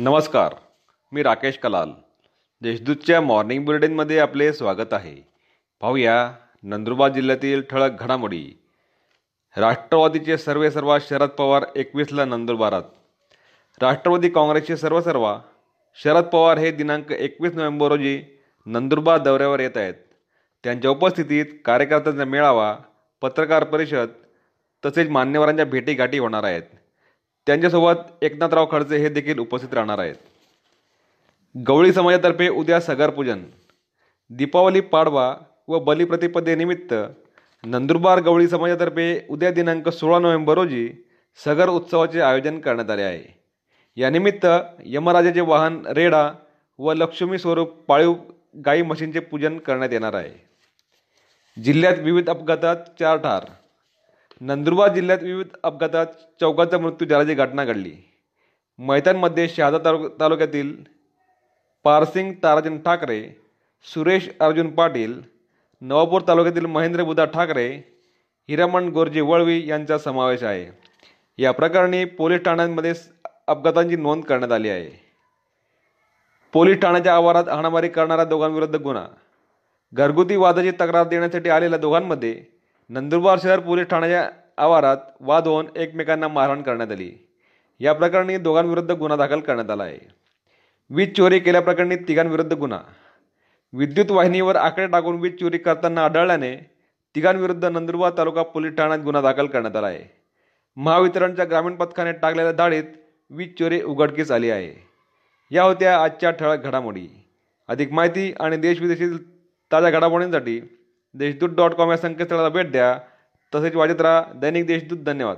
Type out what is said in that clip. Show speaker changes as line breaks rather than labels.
नमस्कार मी राकेश कलाल. देशदूतच्या मॉर्निंग बुलेटिनमध्ये आपले स्वागत आहे. पाहूया नंदुरबार जिल्ह्यातील ठळक घडामोडी. राष्ट्रवादीचे सर्वे सर्वा शरद पवार एकवीसला नंदुरबारात. राष्ट्रवादी काँग्रेसचे सर्व सर्वा शरद पवार हे दिनांक एकवीस नोव्हेंबर रोजी नंदुरबार दौऱ्यावर येत आहेत. त्यांच्या उपस्थितीत कार्यकर्त्यांचा मेळावा पत्रकार परिषद तसेच मान्यवरांच्या भेटीगाठी होणार आहेत. त्यांच्यासोबत एकनाथराव खडसे हे देखील उपस्थित राहणार आहेत. गवळी समाजातर्फे उद्या सगर पूजन दीपावली पाडवा व बलिप्रतिपदेनिमित्त नंदुरबार गवळी समाजातर्फे उद्या दिनांक सोळा नोव्हेंबर रोजी सगर उत्सवाचे आयोजन करण्यात आले आहे. यानिमित्त यमराजाचे वाहन रेडा व लक्ष्मी स्वरूप पाळीव गाई म्हशींचे पूजन करण्यात येणार आहे. जिल्ह्यात विविध अपघातात चार ठार नंदुरबार जिल्ह्यात विविध अपघातात चौघांचा मृत्यू झाल्याची घटना घडली. मैदानमध्ये शहादा तालु तालुक्यातील पारसिंग ताराचंद ठाकरे सुरेश अर्जुन पाटील नवापूर तालुक्यातील महेंद्र बुधा ठाकरे हिरामण गोरजे वळवी यांचा समावेश आहे. या प्रकरणी पोलीस ठाण्यांमध्ये अपघातांची नोंद करण्यात आली आहे. पोलीस ठाण्याच्या आवारात हाणामारी करणाऱ्या दोघांविरुद्ध गुन्हा. घरगुती वादाची तक्रार देण्यासाठी आलेल्या दोघांमध्ये नंदुरबार शहर पोलीस ठाण्याच्या आवारात वाद होऊन एकमेकांना मारहाण करण्यात आली. या प्रकरणी दोघांविरुद्ध गुन्हा दाखल करण्यात आला आहे. वीज चोरी केल्याप्रकरणी तिघांविरुद्ध गुन्हा. विद्युत वाहिनीवर आकडे टाकून वीज चोरी करताना आढळल्याने तिघांविरुद्ध नंदुरबार तालुका पोलीस ठाण्यात गुन्हा दाखल करण्यात आला आहे. महावितरणच्या ग्रामीण पथकाने टाकलेल्या धाडीत वीज चोरी उघडकीस आली आहे. या होत्या आजच्या ठळक घडामोडी. अधिक माहिती आणि देशविदेशातील ताज्या घडामोडींसाठी देशदूत डॉट कॉम या संकेतस्थळाला भेट द्या. तसेच वाजत राहा. दैनिक देशदूत धन्यवाद.